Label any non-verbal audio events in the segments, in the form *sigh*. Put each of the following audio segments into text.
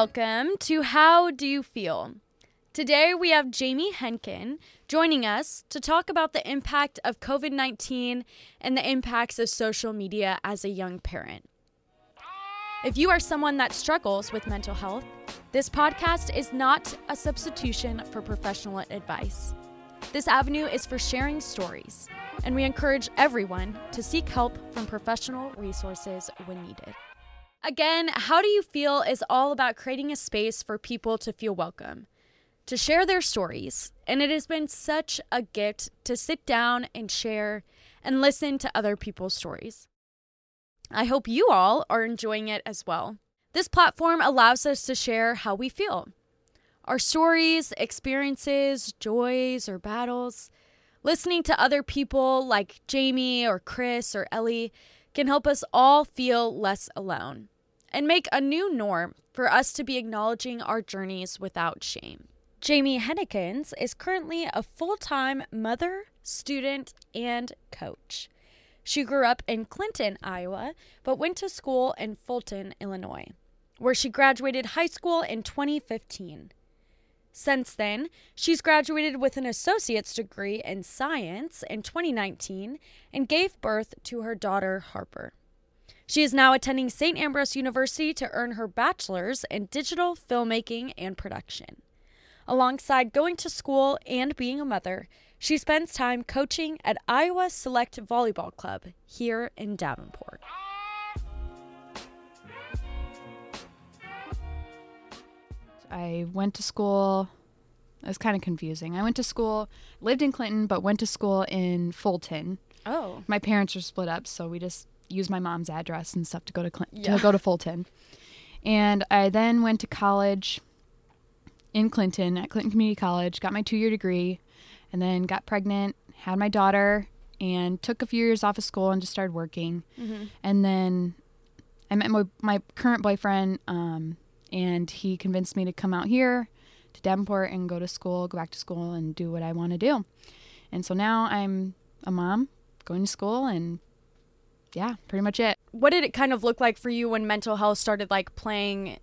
Welcome to How Do You Feel? Today we have Jamie Huennekens joining us to talk about the impact of COVID 19 and the impacts of social media as a young parent. If you are someone that struggles with mental health, this podcast is not a substitution for professional advice. This avenue is for sharing stories, and we encourage everyone to seek help from professional resources when needed. Again, How Do You Feel is all about creating a space for people to feel welcome, to share their stories, and it has been such a gift to sit down and share and listen to other people's stories. I hope you all are enjoying it as well. This platform allows us to share how we feel our stories, experiences, joys, or battles. Listening to other people like Jamie or Chris or Ellie can help us all feel less alone and make a new norm for us to be acknowledging our journeys without shame. Jamie Huennekens is currently a full time mother, student, and coach. She grew up in Clinton, Iowa, but went to school in Fulton, Illinois, where she graduated high school in 2015. Since then, she's graduated with an associate's degree in science in 2019 and gave birth to her daughter, Harper. She is now attending St. Ambrose University to earn her bachelor's in digital filmmaking and production. Alongside going to school and being a mother, she spends time coaching at Iowa Select Volleyball Club here in Davenport. I went to school. It was kind of confusing. I went to school, lived in Clinton, but went to school in Fulton. Oh. My parents are split up, so we just used my mom's address and stuff to go to Clinton, Yeah. to go to Fulton. And I then went to college in Clinton at Clinton Community College, got my two year degree, and then got pregnant, had my daughter, and took a few years off of school and just started working. Mm-hmm. And then I met my, my current boyfriend, um, and he convinced me to come out here to Davenport and go to school, go back to school, and do what I want to do. And so now I'm a mom, going to school, and yeah, pretty much it. What did it kind of look like for you when mental health started like playing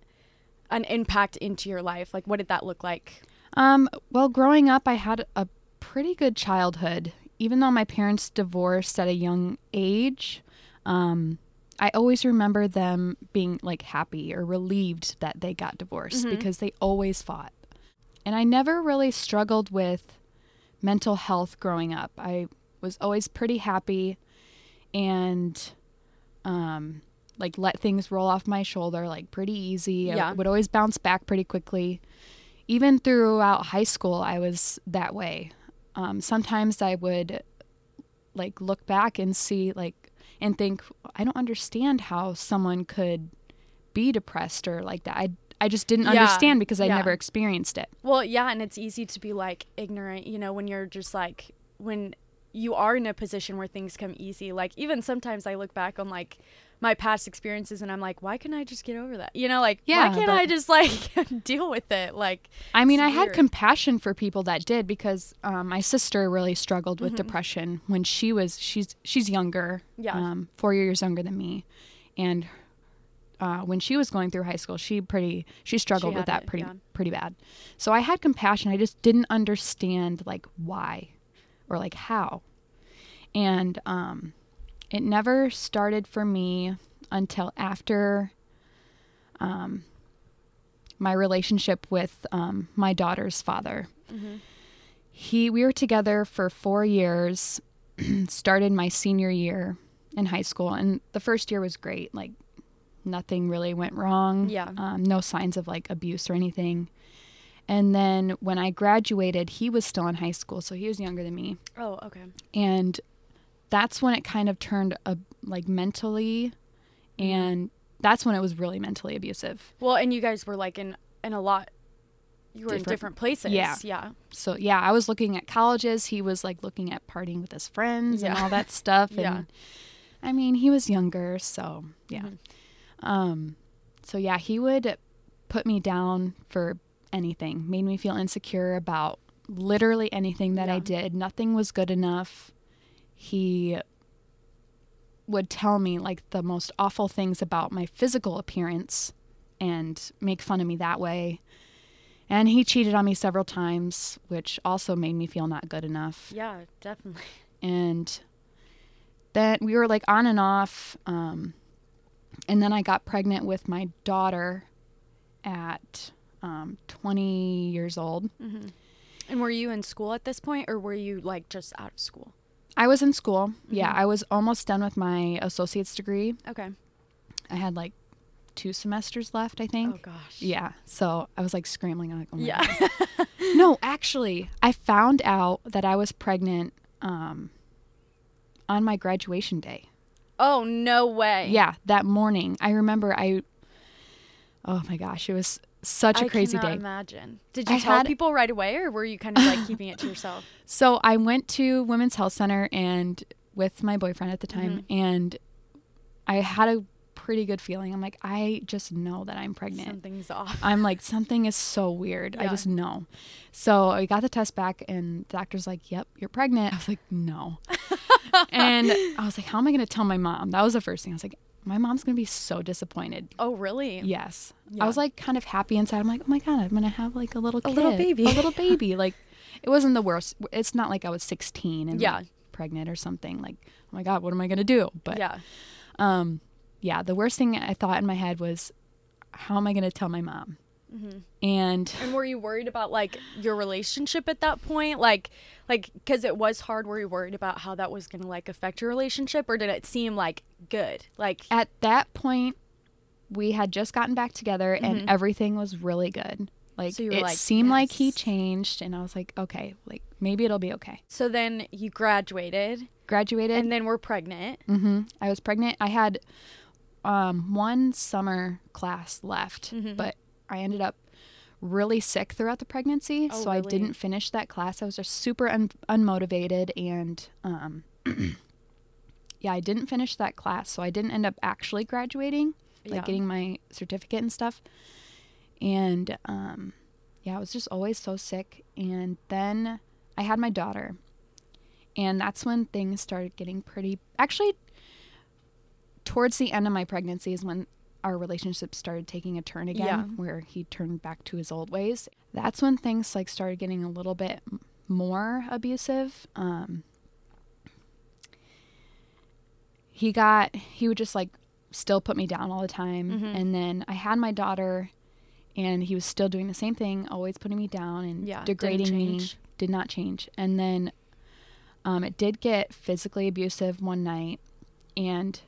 an impact into your life? Like, what did that look like? Um, well, growing up, I had a pretty good childhood. Even though my parents divorced at a young age, um, I always remember them being like happy or relieved that they got divorced Mhm. because they always fought. And I never really struggled with mental health growing up. I was always pretty happy and um like let things roll off my shoulder like pretty easy. I would always bounce back pretty quickly. Even throughout high school I was that way. Um sometimes I would like look back and see like and think I don't understand how someone could be depressed or like that. I I just didn't Yeah. understand because I Yeah. never experienced it. Well, yeah, and it's easy to be like ignorant, you know, when you're just like when you are in a position where things come easy. Like even sometimes I look back on like my past experiences and I'm like, why can't I just get over that? You know, like Yeah, why can't I just *laughs* like deal with it? Like I mean, I had compassion for people that did because um, my sister really struggled with Mhm. depression when she was she's she's younger, Yeah. um, four years younger than me, and uh, when she was going through high school, she pretty she struggled with that it, pretty yeah. pretty bad. So I had compassion. I just didn't understand like why or like how, and um, it never started for me until after um, my relationship with um, my daughter's father. mhm. He we were together for four years. *clears throat* started my senior year in high school, and the first year was great. Like nothing really went wrong. Yeah. Um, no signs of like abuse or anything. And then when I graduated, he was still in high school, so he was younger than me Oh, okay. and that's when it kind of turned a, like mentally and that's when it was really mentally abusive Well, and you guys were like in in a lot you were in Different- different places. Yeah. Yeah. so yeah i was looking at colleges he was like looking at partying with his friends and all that stuff *laughs* and Yeah. i mean he was younger so yeah Mhm. um so yeah he would put me down for anything made me feel insecure about literally anything that i did nothing was good enough he would tell me like the most awful things about my physical appearance and make fun of me that way. And he cheated on me several times, which also made me feel not good enough. Yeah, definitely. And then we were like on and off. Um, and then I got pregnant with my daughter at um, 20 years old. And were you in school at this point, or were you like just out of school? I was in school. Yeah, Mhm. I was almost done with my associate's degree. Okay. I had like two semesters left, I think. Oh gosh. Yeah. So I was like scrambling. I'm like, oh my Yeah. God. *laughs* No, actually, I found out that I was pregnant um, on my graduation day. oh no way. Yeah, that morning. I remember I. Oh my gosh, it was such a I crazy day. Imagine. Did you I tell had- people right away, or were you kind of like keeping it to yourself? *laughs* So I went to Women's Health Center and with my boyfriend at the time, Mm-hmm. and I had a pretty good feeling. I'm like, I just know that I'm pregnant. Something's off. I'm like, something is so weird. I just know. So I got the test back, and the doctor's like, Yep, you're pregnant. I was like, No. *laughs* and I was like, How am I going to tell my mom? That was the first thing. I was like, My mom's going to be so disappointed. Oh really? Yes. Yeah. I was like kind of happy inside. I'm like, Oh my God, I'm going to have like a little A little baby. A little baby. *laughs* like, it wasn't the worst. It's not like I was 16 and Yeah. like, pregnant or something. Like, oh my God, what am I going to do? But Yeah. um, yeah, the worst thing I thought in my head was, How am I going to tell my mom? Mm-hmm. And And were you worried about like your relationship at that point? Like, like because it was hard. Were you worried about how that was gonna like affect your relationship, or did it seem like good? Like, at that point we had just gotten back together and everything was really good like Mm-hmm. So it like, seemed like he changed and i was like okay like maybe it'll be okay so then you graduated, graduated and then we're pregnant. Mm-hmm. i was pregnant i had um, one summer class left Mhm. but i ended up really sick throughout the pregnancy Oh, so i didn't finish that class i was just super un- unmotivated and um, *clears throat* yeah i didn't finish that class so i didn't end up actually graduating like Yeah. getting my certificate and stuff. And um, yeah, I was just always so sick. And then I had my daughter, and that's when things started getting pretty. Actually, towards the end of my pregnancy is when our relationship started taking a turn again, Yeah. where he turned back to his old ways. That's when things like started getting a little bit more abusive. Um, he got he would just like still put me down all the time Mhm. and then i had my daughter and he was still doing the same thing always putting me down and Yeah, degrading me did not change and then um, it did get physically abusive one night and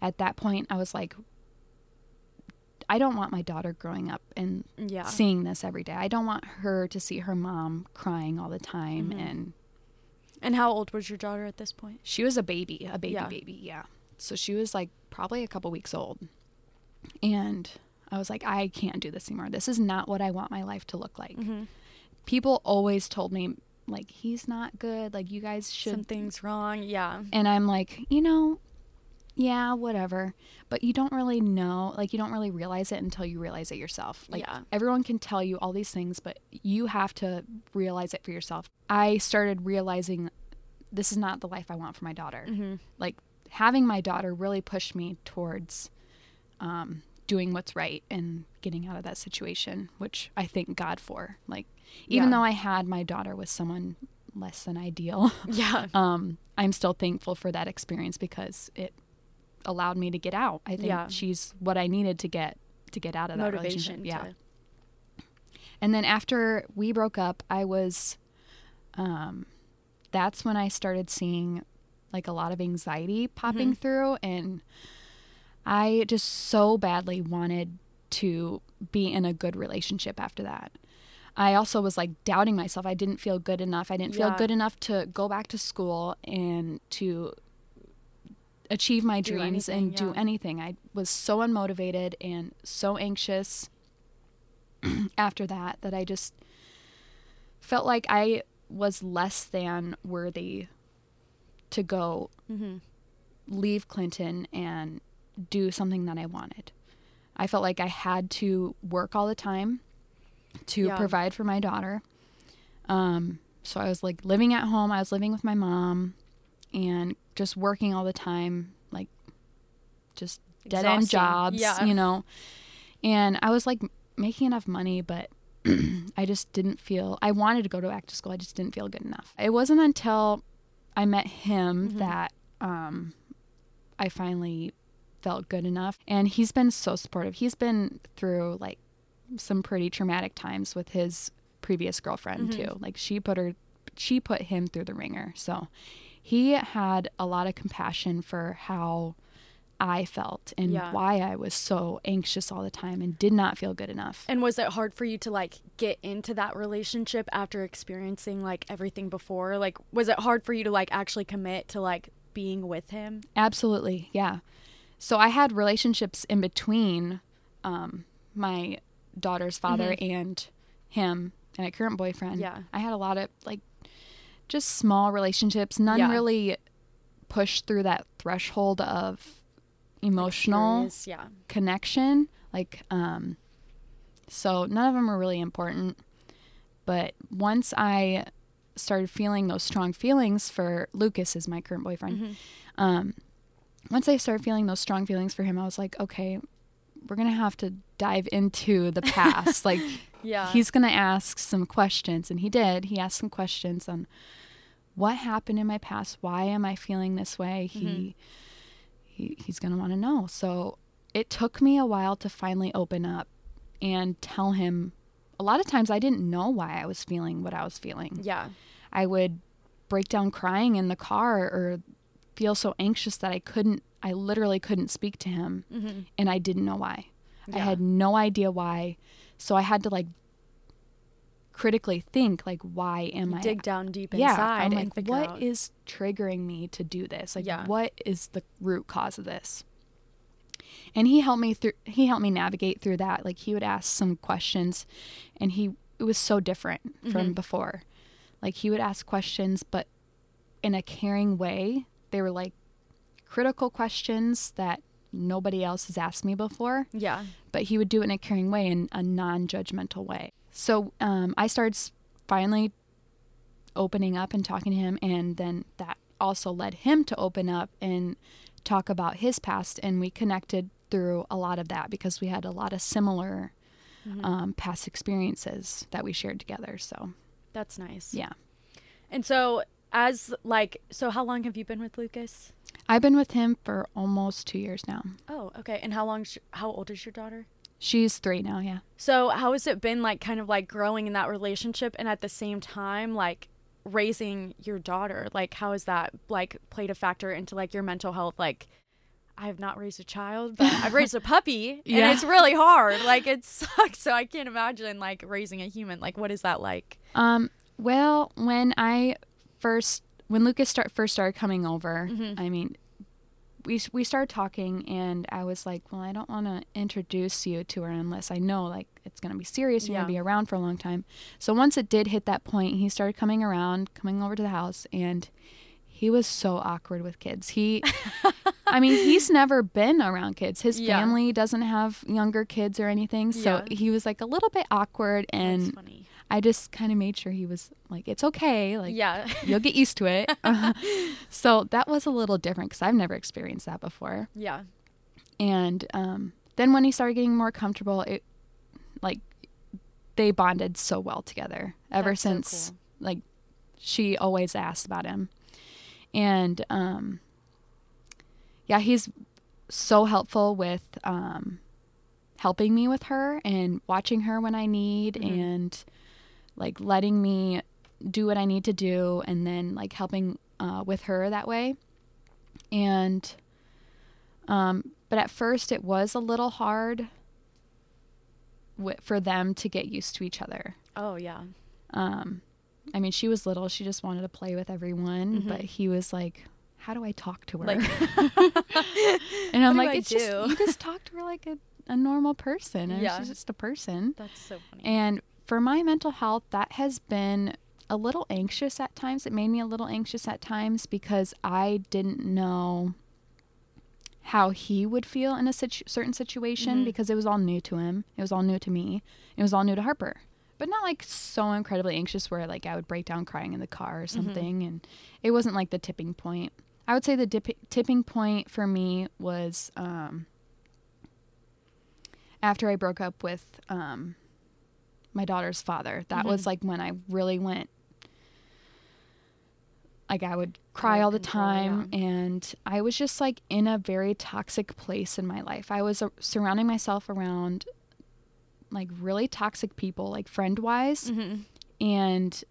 at that point i was like i don't want my daughter growing up and Yeah. seeing this every day i don't want her to see her mom crying all the time Mhm. and And how old was your daughter at this point? she was a baby, a baby Yeah. baby, yeah. So she was like probably a couple weeks old. And I was like, I can't do this anymore. This is not what I want my life to look like. Mhm. People always told me, like, he's not good. Like, you guys should. Something's wrong. Yeah. And I'm like, you know, yeah, whatever. But you don't really know, like, you don't really realize it until you realize it yourself. Like, Yeah. everyone can tell you all these things, but you have to realize it for yourself. I started realizing this is not the life I want for my daughter. Mm-hmm. Like, having my daughter really pushed me towards um, doing what's right and getting out of that situation, which I thank God for. Like, even Yeah. though I had my daughter with someone less than ideal, Yeah. *laughs* um, I'm still thankful for that experience because it allowed me to get out. I think Yeah. she's what I needed to get to get out of that Motivation. relationship. Yeah. To, And then after we broke up, I was um that's when I started seeing like a lot of anxiety popping through and I just so badly wanted to be in a good relationship after that. I also was like doubting myself. I didn't feel good enough. I didn't feel good enough to go back to school and to achieve my Do dreams anything, and do anything. I was so unmotivated and so anxious *clears throat* after that that I just felt like I was less than worthy to go mm-hmm. leave Clinton and do something that I wanted. I felt like I had to work all the time to Yeah. provide for my daughter. Um, so I was like living at home. I was living with my mom and just working all the time, like just dead end jobs, Yeah. you know. And I was like making enough money, but *clears throat* I just didn't feel I wanted to go to back to school. I just didn't feel good enough. It wasn't until I met him Mhm. that um, I finally felt good enough. And he's been so supportive. He's been through like some pretty traumatic times with his previous girlfriend Mhm. too. Like she put her she put him through the ringer. So he had a lot of compassion for how I felt and Yeah. why I was so anxious all the time and did not feel good enough. And was it hard for you to like get into that relationship after experiencing like everything before? Like was it hard for you to like actually commit to like being with him? Absolutely, yeah. So I had relationships in between um, my daughter's father and him and my current boyfriend. Mm-hmm. Yeah. I had a lot of like just small relationships. None Yeah. really pushed through that threshold of emotional yeah. connection. Like, um, so none of them were really important. But once I started feeling those strong feelings for Lucas, is my current boyfriend. Mhm. Um, once I started feeling those strong feelings for him, I was like, okay, we're gonna have to dive into the past. *laughs* like, Yeah. he's gonna ask some questions, and he did. He asked some questions on what happened in my past. Why am I feeling this way? He he he's gonna want to know. So it took me a while to finally open up and tell him. A lot of times I didn't know why I was feeling what I was feeling. yeah. I would break down crying in the car or feel so anxious that I couldn't, I literally couldn't speak to him. Mhm. And I didn't know why. I had no idea why. So I had to like critically think, like, why am I? dig down deep yeah, inside I'm and like, figure what out. is triggering me to do this? Like, Yeah. what is the root cause of this? And he helped me through. He helped me navigate through that. Like he would ask some questions, and he it was so different from Mhm. before. Like he would ask questions, but in a caring way. They were like critical questions that nobody else has asked me before yeah. but he would do it in a caring way, in a non-judgmental way. So um, I started finally opening up and talking to him, and then that also led him to open up and talk about his past, and we connected through a lot of that because we had a lot of similar Mhm. um, past experiences that we shared together. So That's nice. yeah, And so as like so how long have you been with Lucas? I've been with him for almost two years now. Oh, okay. And how long sh- how old is your daughter? She's three now. Yeah. So how has it been like kind of like growing in that relationship and at the same time like raising your daughter? Like how has that like played a factor into like your mental health? Like I have not raised a child, but I've raised a puppy *laughs* and Yeah. it's really hard. Like it *laughs* sucks. So I can't imagine like raising a human. Like what is that like? Um, well, when I first, when Lucas start first started coming over, Mhm. I mean, we we started talking, and I was like, well, I don't want to introduce you to her unless I know like it's gonna be serious. You're Yeah. gonna be around for a long time. So once it did hit that point, he started coming around, coming over to the house, and he was so awkward with kids. He, *laughs* I mean, he's never been around kids. His Yeah. family doesn't have younger kids or anything, so Yeah. he was like a little bit awkward and. I just kind of made sure he was like, it's okay. Like, yeah. you'll get used to it. *laughs* *laughs* so that was a little different because I've never experienced that before. yeah. And um, then when he started getting more comfortable, it like they bonded so well together ever That's so since cool. like she always asked about him. And um, yeah, he's so helpful with um, helping me with her and watching her when I need Mhm. and like letting me do what I need to do and then like helping uh, with her that way. And um, but at first it was a little hard wi- for them to get used to each other. Oh yeah. Um, I mean, she was little; she just wanted to play with everyone. Mhm. But he was like, "How do I talk to her?" Like *laughs* *laughs* and I'm like, "It's just you just talk to her like a, a normal person, and Yeah. she's just a person." That's so funny. And for my mental health, that has been a little anxious at times. It made me a little anxious at times because I didn't know how he would feel in a situ- certain situation Mhm. because it was all new to him. It was all new to me. It was all new to Harper. But not like so incredibly anxious where like I would break down crying in the car or something. And it wasn't like the tipping point. I would say the dip- tipping point for me was um, after I broke up with um, my daughter's father. That was Mhm. like when I really went. Like I would cry all the time, and I was just like in a very toxic place in my life. I was uh, surrounding myself around like really toxic people, like friend wise, Mhm. and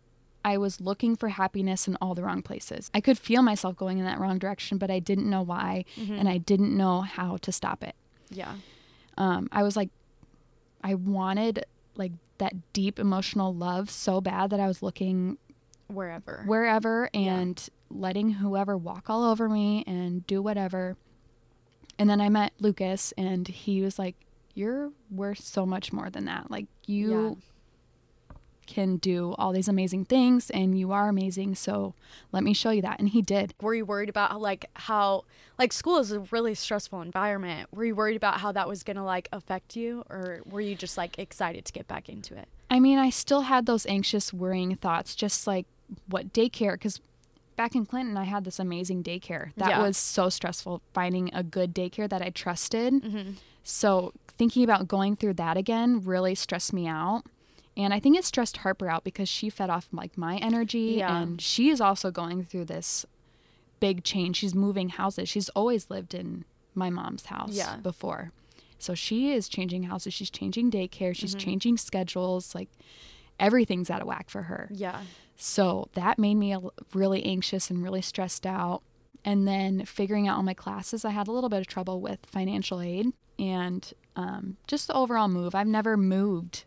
I was looking for happiness in all the wrong places. I could feel myself going in that wrong direction, but I didn't know why, Mhm. and I didn't know how to stop it. yeah. Um, I was like, I wanted like that deep emotional love so bad that I was looking Wherever. wherever Yeah. and letting whoever walk all over me and do whatever. And then I met Lucas, and he was like, You're worth so much more than that. Like, you can do all these amazing things, and you are amazing. So let me show you that. And he did. Were you worried about how, like how like school is a really stressful environment? Were you worried about how that was gonna like affect you, or were you just like excited to get back into it? I mean, I still had those anxious, worrying thoughts, just like what daycare, because back in Clinton, I had this amazing daycare. That Yeah. was so stressful finding a good daycare that I trusted. Mm-hmm. So thinking about going through that again really stressed me out. And I think it stressed Harper out because she fed off like my energy Yeah. and she is also going through this big change. She's moving houses. She's always lived in my mom's house Yeah. before. So she is changing houses, she's changing daycare, she's Mhm. changing schedules, like everything's out of whack for her. Yeah. So that made me really anxious and really stressed out. And then figuring out all my classes, I had a little bit of trouble with financial aid and um, just the overall move. I've never moved.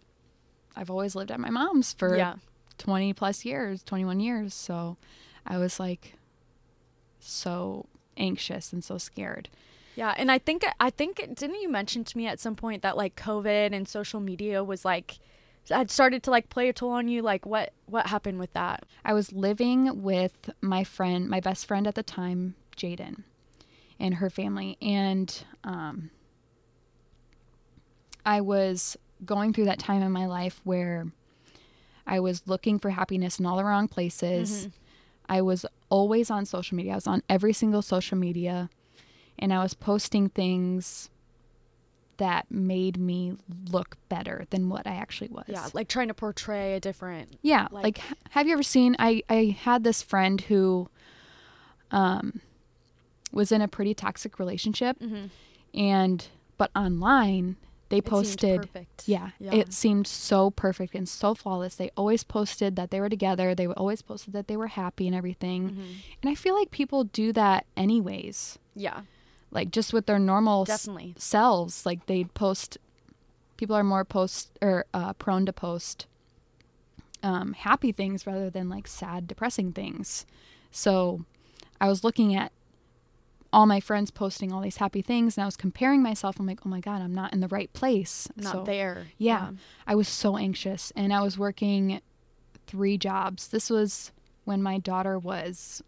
I've always lived at my mom's for yeah. 20 plus years, 21 years. So I was like so anxious and so scared. Yeah, and I think I think didn't you mention to me at some point that like COVID and social media was like had started to like play a toll on you? Like what what happened with that? I was living with my friend, my best friend at the time, Jaden, and her family. And um, I was going through that time in my life where I was looking for happiness in all the wrong places. Mhm. I was always on social media. I was on every single social media. And I was posting things that made me look better than what I actually was. Yeah, like trying to portray a different. Yeah, Like- like, have you ever seen? I I had this friend who, um, was in a pretty toxic relationship, Mm-hmm. and but online they It posted. perfect. Yeah, Yeah. it seemed so perfect and so flawless. They always posted that they were together. They always posted that they were happy and everything. Mhm. And I feel like people do that anyways, Yeah, like just with their normal s- definitely. selves. Like they'd post. People are more post or uh, prone to post um, happy things rather than like sad, depressing things. So I was looking at all my friends posting all these happy things, and I was comparing myself. I'm like, oh my god, I'm not in the right place. Not so there. yeah. I was so anxious, and I was working three jobs. This was when my daughter was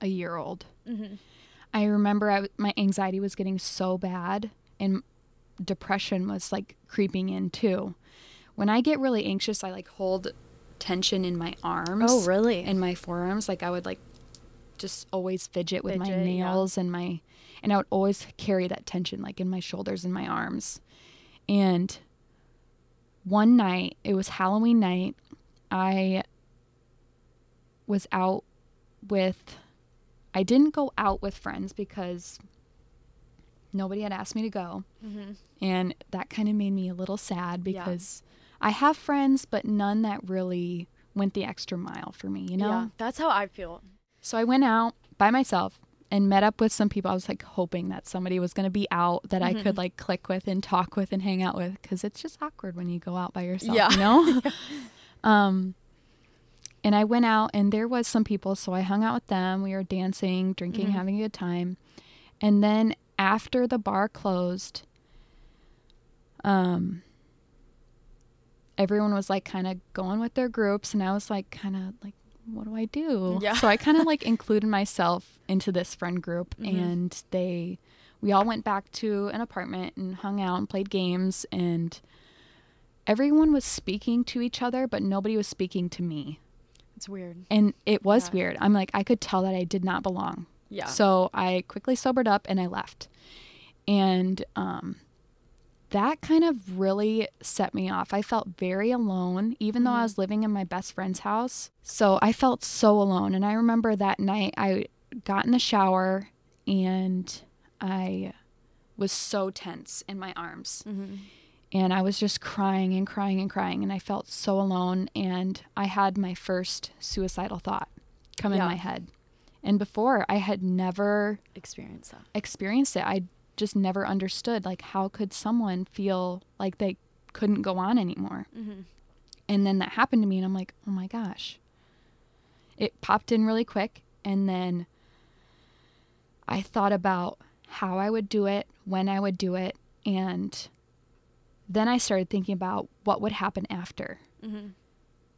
a year old. Mm-hmm. I remember I my anxiety was getting so bad and depression was like creeping in too. When I get really anxious, I like hold tension in my arms Oh, really? In my forearms. Like I would like just always fidget with my Fidget, yeah. nails and my and I would always carry that tension like in my shoulders and my arms. And one night, it was Halloween night, I was out with I didn't go out with friends because nobody had asked me to go. mm-hmm. And that kind of made me a little sad Yeah. because I have friends, but none that really went the extra mile for me, you know? Yeah, that's how I feel. So I went out by myself and met up with some people. I was like hoping that somebody was going to be out that I Mhm. could like click with and talk with and hang out with because it's just awkward when you go out by yourself, Yeah. you know? *laughs* *laughs* um, and I went out and there was some people, so I hung out with them. We were dancing, drinking, Mhm. having a good time. And then after the bar closed, um, everyone was like kind of going with their groups, and I was like kind of like, what do I do? Yeah. So I kind of like *laughs* included myself into this friend group, Mhm. and they, we all went back to an apartment and hung out and played games, and everyone was speaking to each other, but nobody was speaking to me. It's weird. And it was Yeah. weird. I'm like, I could tell that I did not belong. Yeah. So I quickly sobered up and I left. And um, that kind of really set me off. I felt very alone, even though I mm-hmm. was living in my best friend's house. So I felt so alone. And I remember that night I got in the shower and I was so tense in my arms. Mm-hmm. And I was just crying and crying and crying. And I felt so alone. And I had my first suicidal thought come in my head. And before, I had never experienced that. experienced it. I just never understood like how could someone feel like they couldn't go on anymore. Mm-hmm. And then that happened to me and I'm like, "Oh my gosh." It popped in really quick and then I thought about how I would do it, when I would do it, and then I started thinking about what would happen after. Mm-hmm.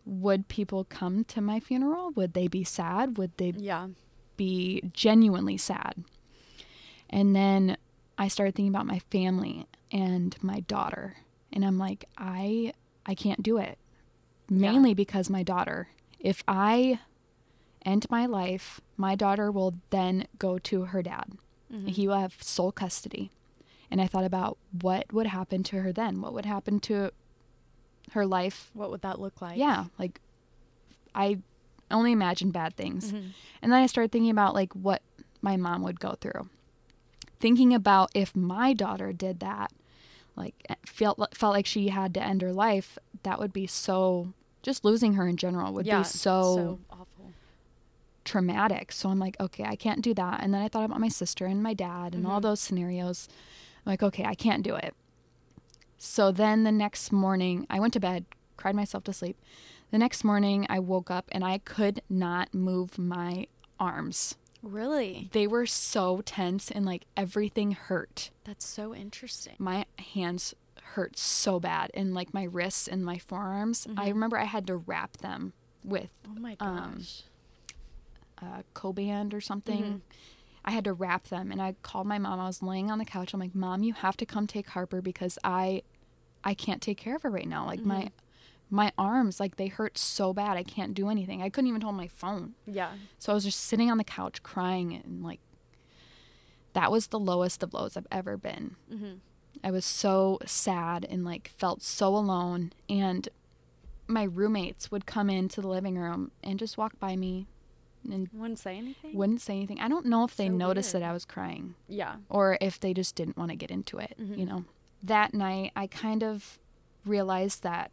Would people come to my funeral? Would they be sad? Would they Yeah. be genuinely sad. And then I started thinking about my family and my daughter. And I'm like, I I can't do it. Mainly because my daughter. If I end my life, my daughter will then go to her dad. He will have sole custody. And I thought about what would happen to her then? What would happen to her life What would that look like? yeah, like I only imagine bad things. Mhm. And then I started thinking about like what my mom would go through. Thinking about if my daughter did that, like eh, felt felt like she had to end her life, that would be so just losing her in general would Yeah. be so, awful. traumatic. So I'm like, okay, I can't do that. And then I thought about my sister and my dad and all Mhm. those scenarios. I'm like, okay, I can't do it. So then the next morning, I went to bed, cried myself to sleep. The next morning, I woke up and I could not move my arms. Really? They were so tense and like everything hurt. That's so interesting. My hands hurt so bad and like my wrists and my forearms. I Mhm. remember I had to wrap them with Oh my Um, gosh. a Coban or something. Mhm. I had to wrap them and I called my mom. I was laying on the couch. I'm like, "Mom, you have to come take Harper because I I can't take care of her right now. Like my Mhm. My arms like they hurt so bad. I can't do anything. I couldn't even hold my phone." yeah. So I was just sitting on the couch crying and like that was the lowest of lows I've ever been. Mm-hmm. I was so sad and like felt so alone and my roommates would come into the living room and just walk by me and Wouldn't say anything. wouldn't say anything. I don't know if they So noticed weird. that I was crying yeah. or if they just didn't want to get into it, Mhm. you know. That night I kind of realized that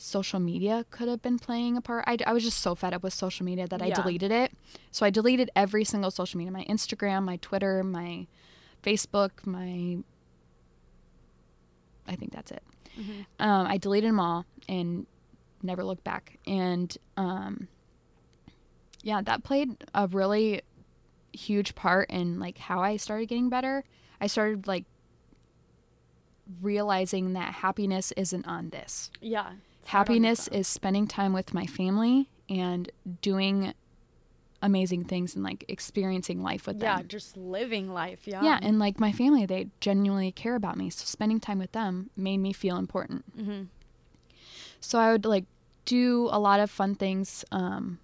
social media could have been playing a part. I, I was just so fed up with social media that I Yeah. deleted it. So I deleted every single social media, my Instagram, my Twitter, my Facebook, my I think that's it. Mm-hmm. Um, I deleted them all and never looked back. And um, yeah, that played a really huge part in like how I started getting better. I started like realizing that happiness isn't on this. Yeah. It's hard on its Happiness is spending time with my family and doing amazing things and like experiencing life with yeah, them. Yeah, just living life. Yeah. Yeah, and like my family, they genuinely care about me. So spending time with them made me feel important. mm-hmm. So I would like do a lot of fun things um,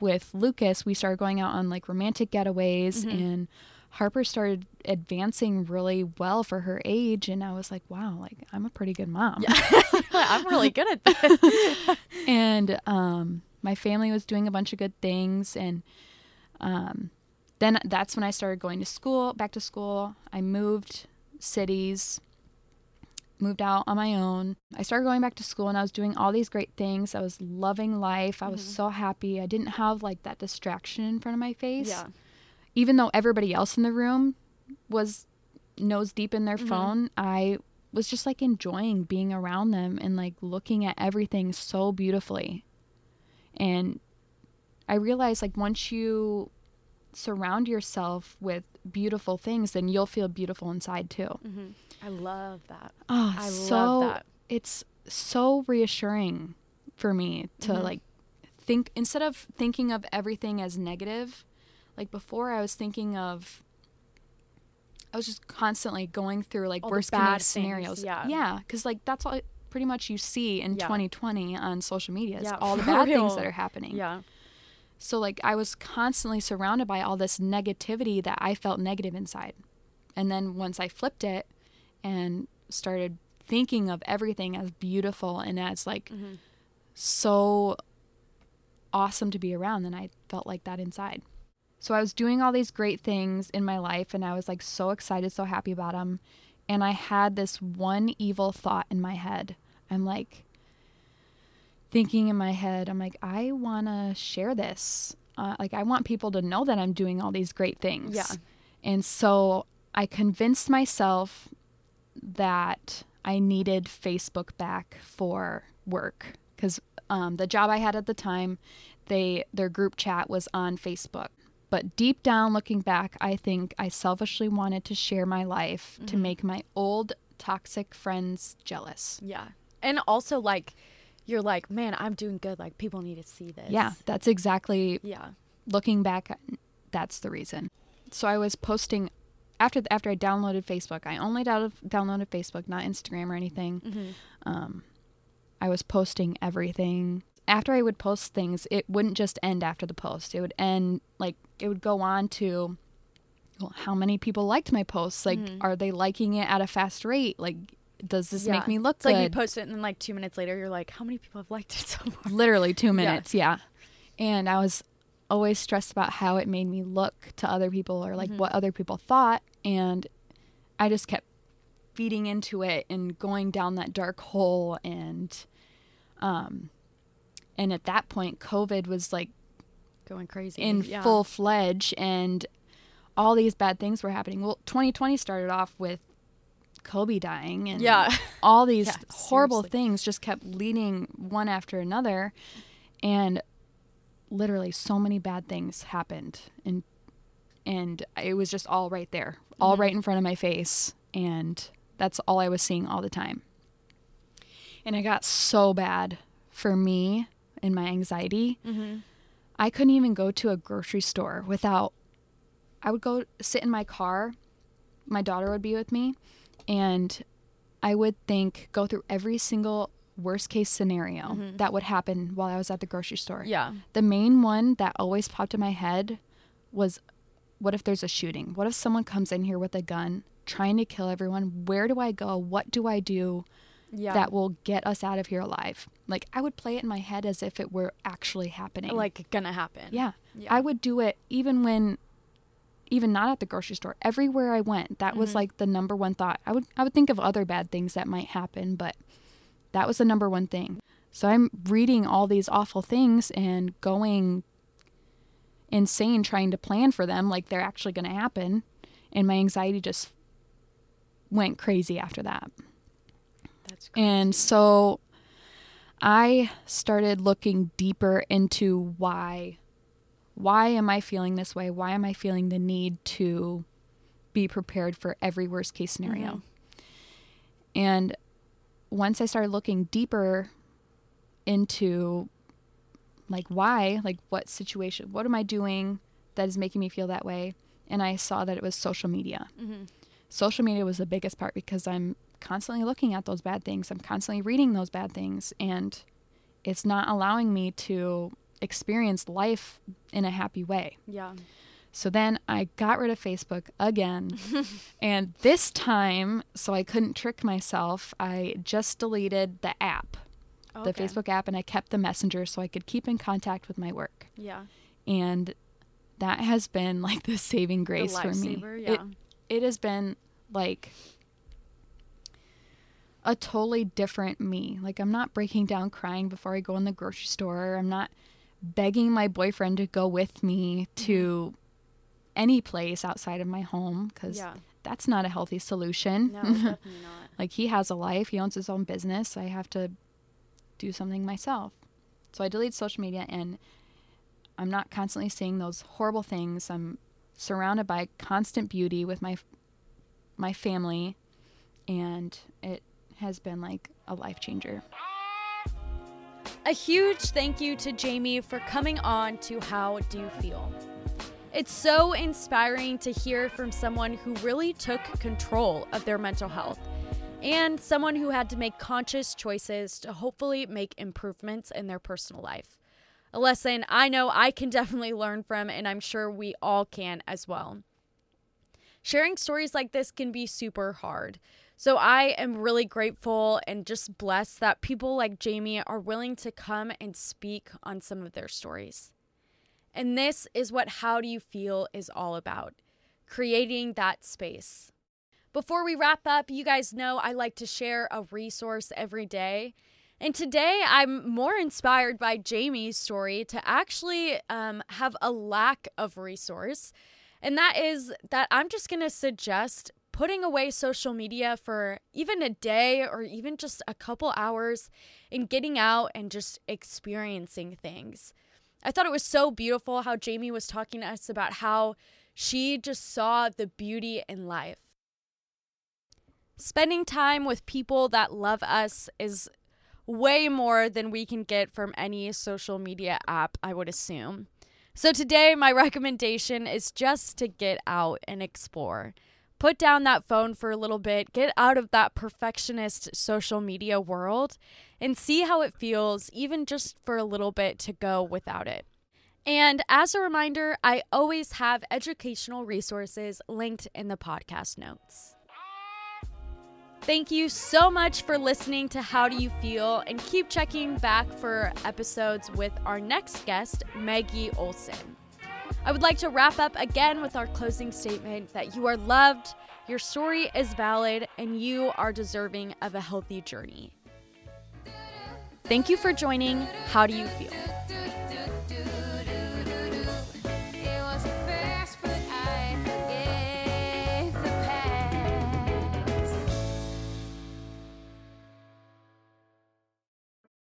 with Lucas. We started going out on like romantic getaways, Mhm. and Harper started advancing really well for her age. And I was like, wow, like I'm a pretty good mom. Yeah. *laughs* I'm really good at this. *laughs* and um, my family was doing a bunch of good things. And um, then that's when I started going to school, back to school. I moved cities, moved out on my own. I started going back to school and I was doing all these great things. I was loving life. I was Mhm. so happy. I didn't have like that distraction in front of my face. yeah. Even though everybody else in the room was nose deep in their Mhm. phone, I was just like enjoying being around them and like looking at everything so beautifully. And I realized like once you surround yourself with beautiful things, then you'll feel beautiful inside too. Mm-hmm. I love that. Oh, I so love that. it's so reassuring for me to Mhm. like think instead of thinking of everything as negative like before i was thinking of i was just constantly going through like All worst case scenarios yeah. yeah because like that's all pretty much you see in Yeah. 2020 on social media is Yeah, all the bad things that are happening Yeah. so like I was constantly surrounded by all this negativity that I felt negative inside. And then once I flipped it and started thinking of everything as beautiful and as like Mm-hmm. so awesome to be around and I felt like that inside. So I was doing all these great things in my life and I was like so excited, so happy about them. And I had this one evil thought in my head. I'm like thinking in my head, I'm like, I want to share this. Uh, like, I want people to know that I'm doing all these great things. Yeah. And so I convinced myself that I needed Facebook back for work because um, the job I had at the time, they their group chat was on Facebook. But deep down, looking back, I think I selfishly wanted to share my life to Mm-hmm. make my old toxic friends jealous. Yeah. And also like you're like, man, I'm doing good. Like people need to see this. Yeah, that's exactly Yeah. looking back. That's the reason. So I was posting after after I downloaded Facebook. I only downloaded, downloaded Facebook, not Instagram or anything. Mm-hmm. um, I was posting everything. After I would post things, it wouldn't just end after the post. It would end like it would go on to well, how many people liked my posts? Like, Mhm. are they liking it at a fast rate? Like, does this Yeah. make me look It's like you post it and then like two minutes later you're like, how many people have liked it so far? *laughs* Literally two minutes, yeah. And I was always stressed about how it made me look to other people or like Mhm. what other people thought. And I just kept feeding into it and going down that dark hole. And, um, and at that point, COVID was like Going crazy. in yeah. full fledged and all these bad things were happening. Well, 2020 started off with Kobe dying and Yeah. *laughs* all these Yeah, horrible seriously. things just kept leading one after another and literally so many bad things happened and and it was just all right there all Mhm. right in front of my face and that's all I was seeing all the time and it got so bad for me and my anxiety Mm-hmm. I couldn't even go to a grocery store without. I would go sit in my car. My daughter would be with me, and I would think, go through every single worst case scenario Mhm. that would happen while I was at the grocery store. Yeah. The main one that always popped in my head was what if there's a shooting? What if someone comes in here with a gun trying to kill everyone? Where do I go? What do I do Yeah. that will get us out of here alive? Like, I would play it in my head as if it were actually happening. like gonna happen. Yeah. Yeah. I would do it even when even not at the grocery store. Everywhere I went, that was Mhm. like the number one thought. I would I would think of other bad things that might happen, but that was the number one thing. So I'm reading all these awful things and going insane trying to plan for them like they're actually going to happen, and my anxiety just went crazy after that. And so I started looking deeper into why why am I feeling this way? Why am I feeling the need to be prepared for every worst case scenario? Mhm. And once I started looking deeper into like why, like what situation, what am I doing that is making me feel that way? And I saw that it was social media Mhm. social media was the biggest part because I'm constantly looking at those bad things. I'm constantly reading those bad things and it's not allowing me to experience life in a happy way. Yeah. So then I got rid of Facebook again. *laughs* and this time, so I couldn't trick myself, I just deleted the app, the Facebook app, and I kept the messenger so I could keep in contact with my work. Yeah. And that has been like the saving The grace for me. It Yeah. it has been like a totally different me. Like I'm not breaking down crying before I go in the grocery store. I'm not begging my boyfriend to go with me to mm-hmm. any place outside of my home cuz yeah. that's not a healthy solution. No, *laughs* definitely not. like he has a life, he owns his own business. I have to do something myself. So I delete social media and I'm not constantly seeing those horrible things. I'm surrounded by constant beauty with my my family and it has been like a life changer. A huge thank you to Jamie for coming on to How Do You Feel? It's so inspiring to hear from someone who really took control of their mental health and someone who had to make conscious choices to hopefully make improvements in their personal life. A lesson I know I can *laughs* definitely learn from, and I'm sure we all can as well. sharing stories like this can be super hard. So I am really grateful and just blessed that people like Jamie are willing to come and speak on some of their stories. And this is what How Do You Feel is all about creating that space. Before we wrap up, you guys know I like to share a resource every day. And today I'm more inspired by Jamie's story to actually um, have a lack of resource. And that is that I'm just going to suggest putting away social media for even a day or even just a couple hours and getting out and just experiencing things. I thought it was so beautiful how Jamie was talking to us about how she just saw the beauty in life. Spending time with people that love us is way more than we can get from any social media app, I would assume. So today, my *laughs* recommendation is just to get out and explore. Put down that phone for a little bit, get out of that perfectionist social media world, and see how it feels, even just for a little bit, to go without it. And as a reminder, I always have educational resources linked in the podcast notes. Thank you so much for listening to How Do You Feel and keep checking back for episodes with our next guest, Maggie Olson. I would like to wrap up again with our closing statement that you are loved, your story is valid, and you are deserving of a healthy journey. Thank you for joining How Do You Feel?